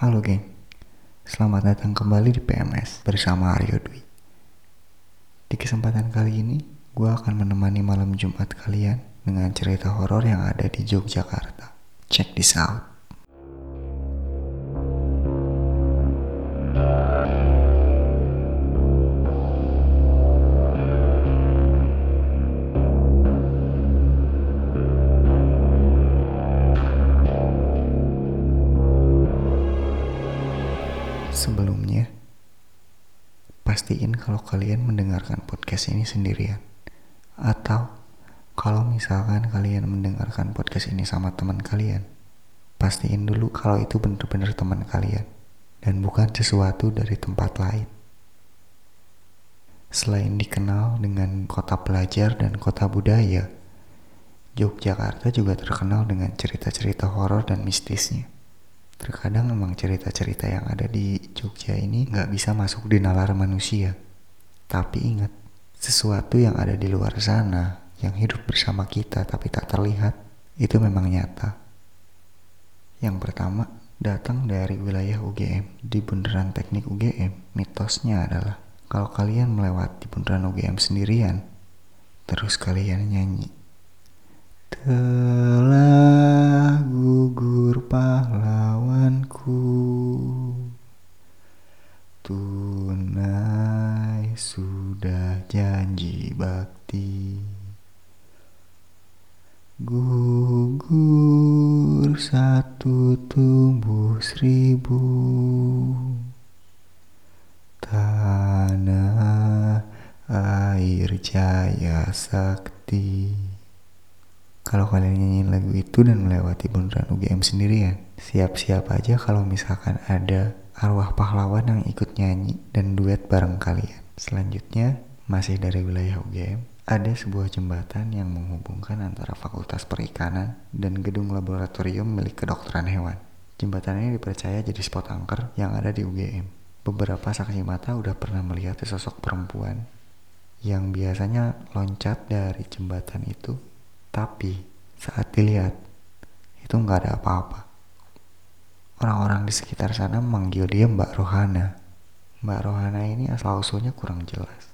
Halo geng, selamat datang kembali di PMS bersama Aryo Dwi. Di kesempatan kali ini, gue akan menemani malam Jumat kalian dengan cerita horor yang ada di Yogyakarta. Check this out. Pastiin kalau kalian mendengarkan podcast ini sendirian. Atau kalau misalkan kalian mendengarkan podcast ini sama teman kalian, pastiin dulu kalau itu benar-benar teman kalian dan bukan sesuatu dari tempat lain. Selain dikenal dengan kota pelajar dan kota budaya, Yogyakarta juga terkenal dengan cerita-cerita horor dan mistisnya. Terkadang memang cerita-cerita yang ada di Jogja ini nggak bisa masuk di nalar manusia. Tapi ingat, sesuatu yang ada di luar sana, yang hidup bersama kita tapi tak terlihat, itu memang nyata. Yang pertama, datang dari wilayah UGM. Di bundaran teknik UGM, mitosnya adalah kalau kalian melewati bundaran UGM sendirian, terus kalian nyanyi. Telah gugur pahlawanku. Tunai sudah janji bakti. Gugur satu tumbuh seribu. Tanah air jaya sakti kalau kalian nyanyiin lagu itu dan melewati bundaran UGM sendirian, siap-siap aja kalau misalkan ada arwah pahlawan yang ikut nyanyi dan duet bareng kalian. Selanjutnya, masih dari wilayah UGM, ada sebuah jembatan yang menghubungkan antara Fakultas Perikanan dan gedung laboratorium milik kedokteran hewan. Jembatan ini dipercaya jadi spot angker yang ada di UGM. Beberapa saksi mata udah pernah melihat sosok perempuan yang biasanya loncat dari jembatan itu tapi saat dilihat, itu nggak ada apa-apa. Orang-orang di sekitar sana memanggil dia Mbak Rohana. Mbak Rohana ini asal-usulnya kurang jelas.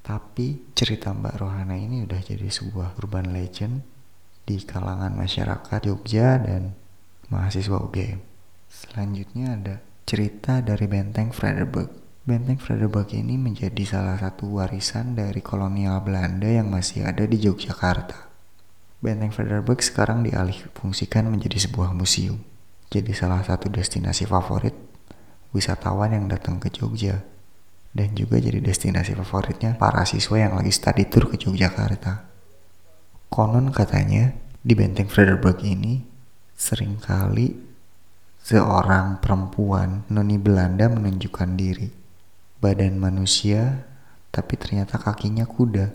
Tapi cerita Mbak Rohana ini udah jadi sebuah urban legend di kalangan masyarakat Jogja dan mahasiswa UGM. Selanjutnya ada cerita dari Benteng Frederberg. Benteng Frederberg ini menjadi salah satu warisan dari kolonial Belanda yang masih ada di Yogyakarta. Benteng Frederberg sekarang dialih fungsikan menjadi sebuah museum. Jadi salah satu destinasi favorit wisatawan yang datang ke Jogja. Dan juga jadi destinasi favoritnya para siswa yang lagi study tour ke Yogyakarta. Konon katanya di Benteng Frederberg ini sering kali seorang perempuan noni Belanda menunjukkan diri. Badan manusia tapi ternyata kakinya kuda.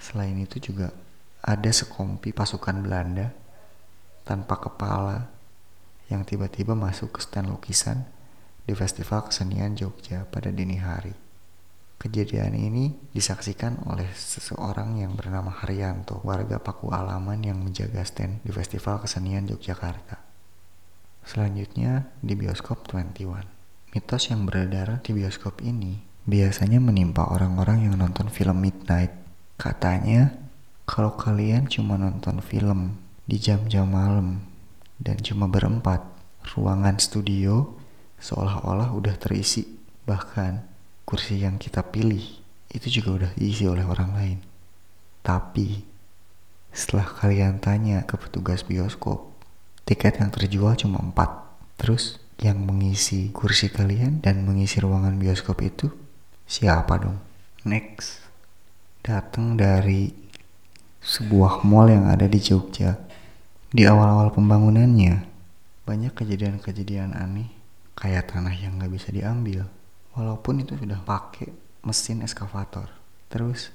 Selain itu juga ada sekompi pasukan Belanda tanpa kepala yang tiba-tiba masuk ke stand lukisan di Festival Kesenian Jogja pada dini hari. Kejadian ini disaksikan oleh seseorang yang bernama Haryanto, warga Paku Alaman yang menjaga stand di Festival Kesenian Yogyakarta. Selanjutnya di bioskop 21. Mitos yang beredar di bioskop ini biasanya menimpa orang-orang yang nonton film Midnight. Katanya kalau kalian cuma nonton film di jam-jam malam dan cuma berempat, ruangan studio seolah-olah udah terisi. Bahkan kursi yang kita pilih itu juga udah diisi oleh orang lain. Tapi setelah kalian tanya ke petugas bioskop, tiket yang terjual cuma empat. Terus yang mengisi kursi kalian dan mengisi ruangan bioskop itu siapa dong? Next, datang dari sebuah mall yang ada di Jogja. Di awal-awal pembangunannya, banyak kejadian-kejadian aneh kayak tanah yang gak bisa diambil. Walaupun itu sudah pakai mesin eskavator. Terus,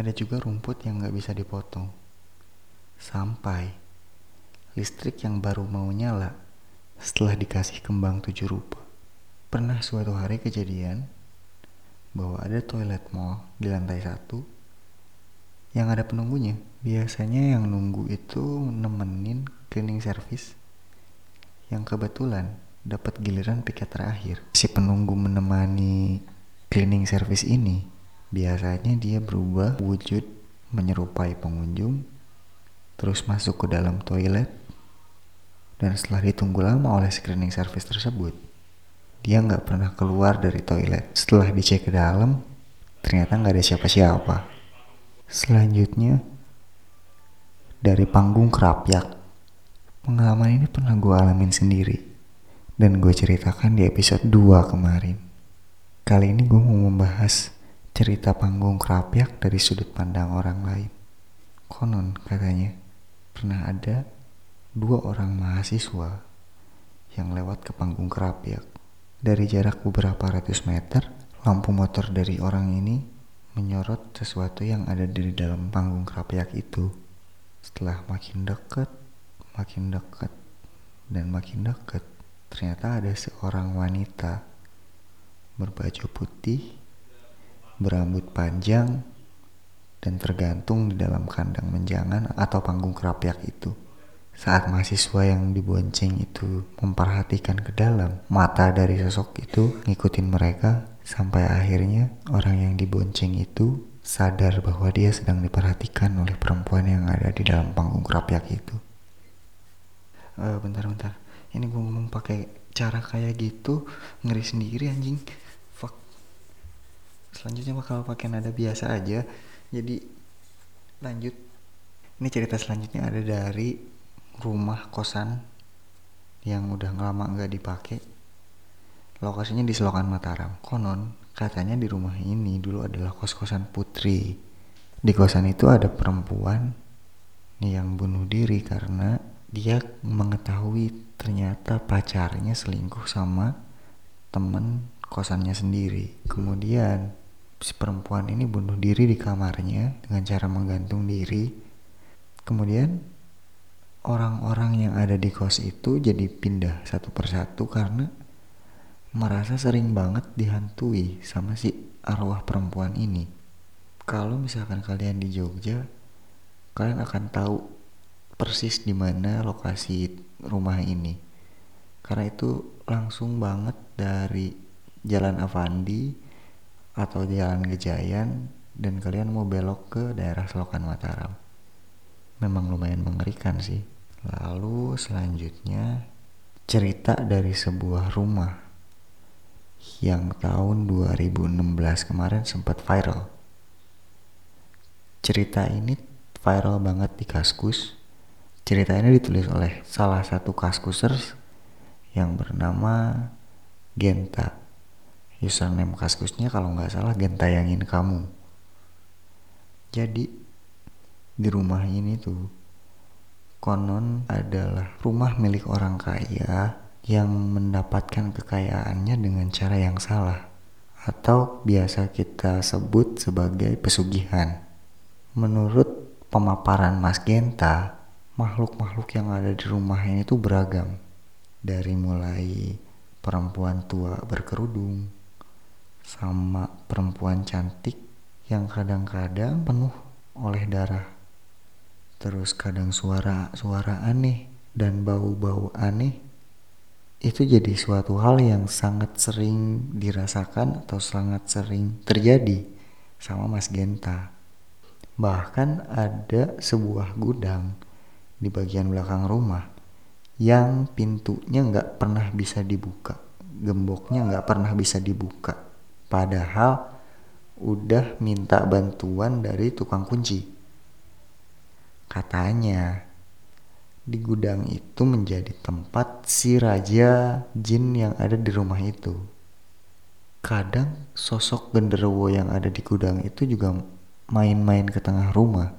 ada juga rumput yang gak bisa dipotong. Sampai, listrik yang baru mau nyala setelah dikasih kembang tujuh rupa. Pernah suatu hari kejadian bahwa ada toilet mall di lantai satu yang ada penunggunya. Biasanya yang nunggu itu nemenin cleaning service yang kebetulan dapat giliran piket terakhir. Si penunggu menemani cleaning service ini biasanya dia berubah wujud menyerupai pengunjung terus masuk ke dalam toilet dan setelah ditunggu lama oleh screening service tersebut dia nggak pernah keluar dari toilet setelah dicek ke dalam ternyata nggak ada siapa-siapa selanjutnya dari panggung kerapyak pengalaman ini pernah gue alamin sendiri dan gue ceritakan di episode 2 kemarin. Kali ini gue mau membahas cerita panggung kerapyak dari sudut pandang orang lain. Konon katanya pernah ada dua orang mahasiswa yang lewat ke panggung kerapiak. Dari jarak beberapa ratus meter, lampu motor dari orang ini menyorot sesuatu yang ada di dalam panggung kerapiak itu. Setelah makin dekat, makin dekat, dan makin dekat, ternyata ada seorang wanita berbaju putih, berambut panjang, dan tergantung di dalam kandang menjangan atau panggung kerapiak itu. Saat mahasiswa yang dibonceng itu memperhatikan ke dalam, mata dari sosok itu ngikutin mereka sampai akhirnya orang yang dibonceng itu sadar bahwa dia sedang diperhatikan oleh perempuan yang ada di dalam panggung kerapiak itu. Uh, bentar bentar, ini gue ngomong pakai cara kayak gitu ngeri sendiri anjing. Fuck. Selanjutnya bakal pakai nada biasa aja. Jadi lanjut. Ini cerita selanjutnya ada dari rumah kosan yang udah lama nggak dipakai lokasinya di Selokan Mataram. Konon katanya di rumah ini dulu adalah kos-kosan putri. Di kosan itu ada perempuan yang bunuh diri karena dia mengetahui ternyata pacarnya selingkuh sama temen kosannya sendiri. Kemudian si perempuan ini bunuh diri di kamarnya dengan cara menggantung diri. Kemudian orang-orang yang ada di kos itu jadi pindah satu persatu karena merasa sering banget dihantui sama si arwah perempuan ini. Kalau misalkan kalian di Jogja, kalian akan tahu persis di mana lokasi rumah ini. Karena itu langsung banget dari Jalan Avandi atau Jalan Gejayan dan kalian mau belok ke daerah Selokan Mataram. Memang lumayan mengerikan sih. Lalu selanjutnya cerita dari sebuah rumah yang tahun 2016 kemarin sempat viral. Cerita ini viral banget di Kaskus. Cerita ini ditulis oleh salah satu Kaskusers yang bernama Genta. Username Kaskusnya kalau nggak salah Genta yangin kamu. Jadi di rumah ini tuh konon adalah rumah milik orang kaya yang mendapatkan kekayaannya dengan cara yang salah atau biasa kita sebut sebagai pesugihan. Menurut pemaparan Mas Genta, makhluk-makhluk yang ada di rumah ini tuh beragam. Dari mulai perempuan tua berkerudung sama perempuan cantik yang kadang-kadang penuh oleh darah terus kadang suara-suara aneh dan bau-bau aneh itu jadi suatu hal yang sangat sering dirasakan atau sangat sering terjadi sama Mas Genta. Bahkan ada sebuah gudang di bagian belakang rumah yang pintunya nggak pernah bisa dibuka, gemboknya nggak pernah bisa dibuka. Padahal udah minta bantuan dari tukang kunci. Katanya, di gudang itu menjadi tempat si raja jin yang ada di rumah itu. Kadang sosok genderuwo yang ada di gudang itu juga main-main ke tengah rumah.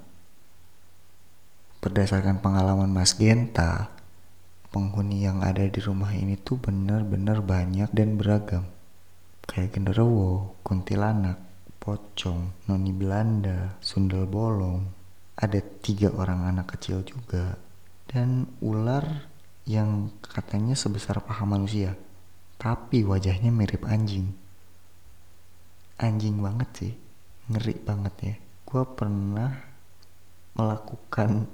Berdasarkan pengalaman Mas Genta, penghuni yang ada di rumah ini tuh benar-benar banyak dan beragam. Kayak genderuwo, kuntilanak, pocong, noni Belanda, sundel bolong, ada tiga orang anak kecil juga dan ular yang katanya sebesar paha manusia tapi wajahnya mirip anjing. Anjing banget sih ngeri banget ya. Gue pernah melakukan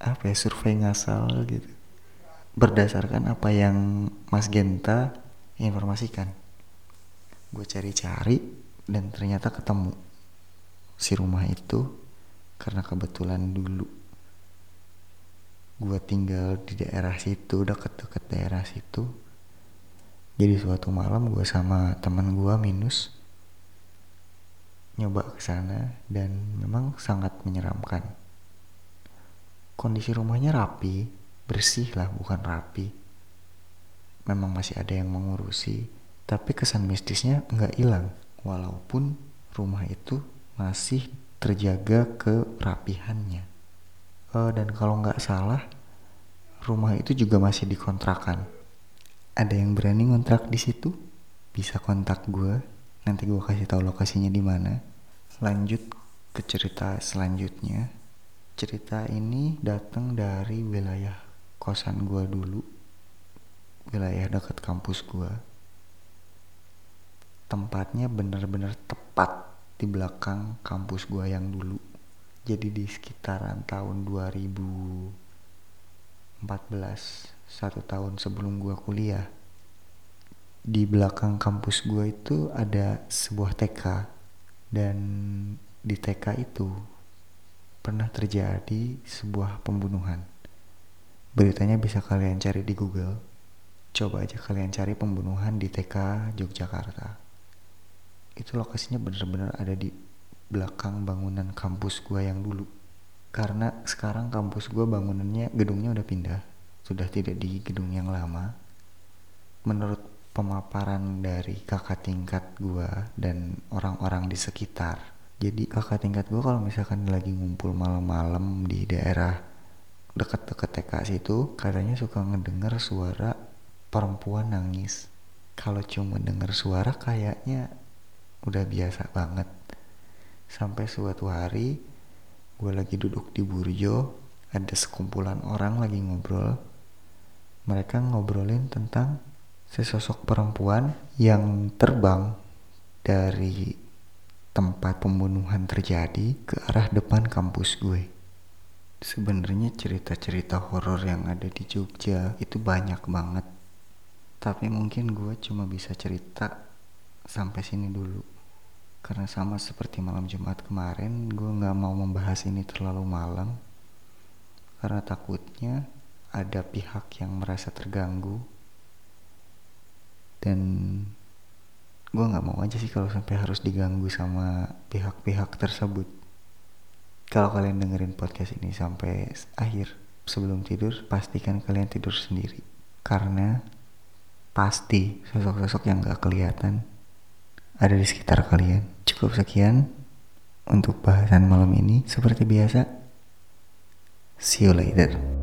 apa ya survei ngasal gitu. Berdasarkan apa yang Mas Genta informasikan. Gue cari-cari dan ternyata ketemu si rumah itu karena kebetulan dulu gue tinggal di daerah situ deket-deket daerah situ. Jadi suatu malam gue sama teman gue minus nyoba ke sana dan memang sangat menyeramkan. Kondisi rumahnya rapi bersih lah bukan rapi. Memang masih ada yang mengurusi tapi kesan mistisnya nggak hilang walaupun rumah itu masih terjaga kerapihannya uh, dan kalau nggak salah rumah itu juga masih dikontrakan. Ada yang berani ngontrak di situ? Bisa kontak gue nanti gue kasih tahu lokasinya di mana. Lanjut ke cerita selanjutnya. Cerita ini datang dari wilayah kosan gue dulu. Wilayah dekat kampus gue tempatnya bener-bener tepat di belakang kampus gue yang dulu jadi di sekitaran tahun 2014 satu tahun sebelum gue kuliah di belakang kampus gue itu ada sebuah TK dan di TK itu pernah terjadi sebuah pembunuhan. Beritanya bisa kalian cari di Google. Coba aja kalian cari pembunuhan di TK Yogyakarta. Itu lokasinya bener-bener ada di belakang bangunan kampus gua yang dulu. Karena sekarang kampus gua bangunannya gedungnya udah pindah. Sudah tidak di gedung yang lama. Menurut pemaparan dari kakak tingkat gua dan orang-orang di sekitar. Jadi kakak tingkat gua kalau misalkan lagi ngumpul malam-malam di daerah dekat-dekat TK situ katanya suka ngedengar suara perempuan nangis. Kalau cuma dengar suara kayaknya udah biasa banget sampai suatu hari gue lagi duduk di Burjo ada sekumpulan orang lagi ngobrol. Mereka ngobrolin tentang sesosok perempuan yang terbang dari tempat pembunuhan terjadi ke arah depan kampus gue. Sebenarnya cerita-cerita horor yang ada di Jogja itu banyak banget. Tapi mungkin gue cuma bisa cerita sampai sini dulu karena sama seperti malam Jumat kemarin gue nggak mau membahas ini terlalu malam. Karena takutnya ada pihak yang merasa terganggu. Dan gue nggak mau aja sih kalau sampai harus diganggu sama pihak-pihak tersebut. Kalau kalian dengerin podcast ini sampai akhir sebelum tidur pastikan kalian tidur sendiri. Karena pasti sosok-sosok yang gak kelihatan ada di sekitar kalian. Cukup sekian untuk bahasan malam ini. Seperti biasa, see you later.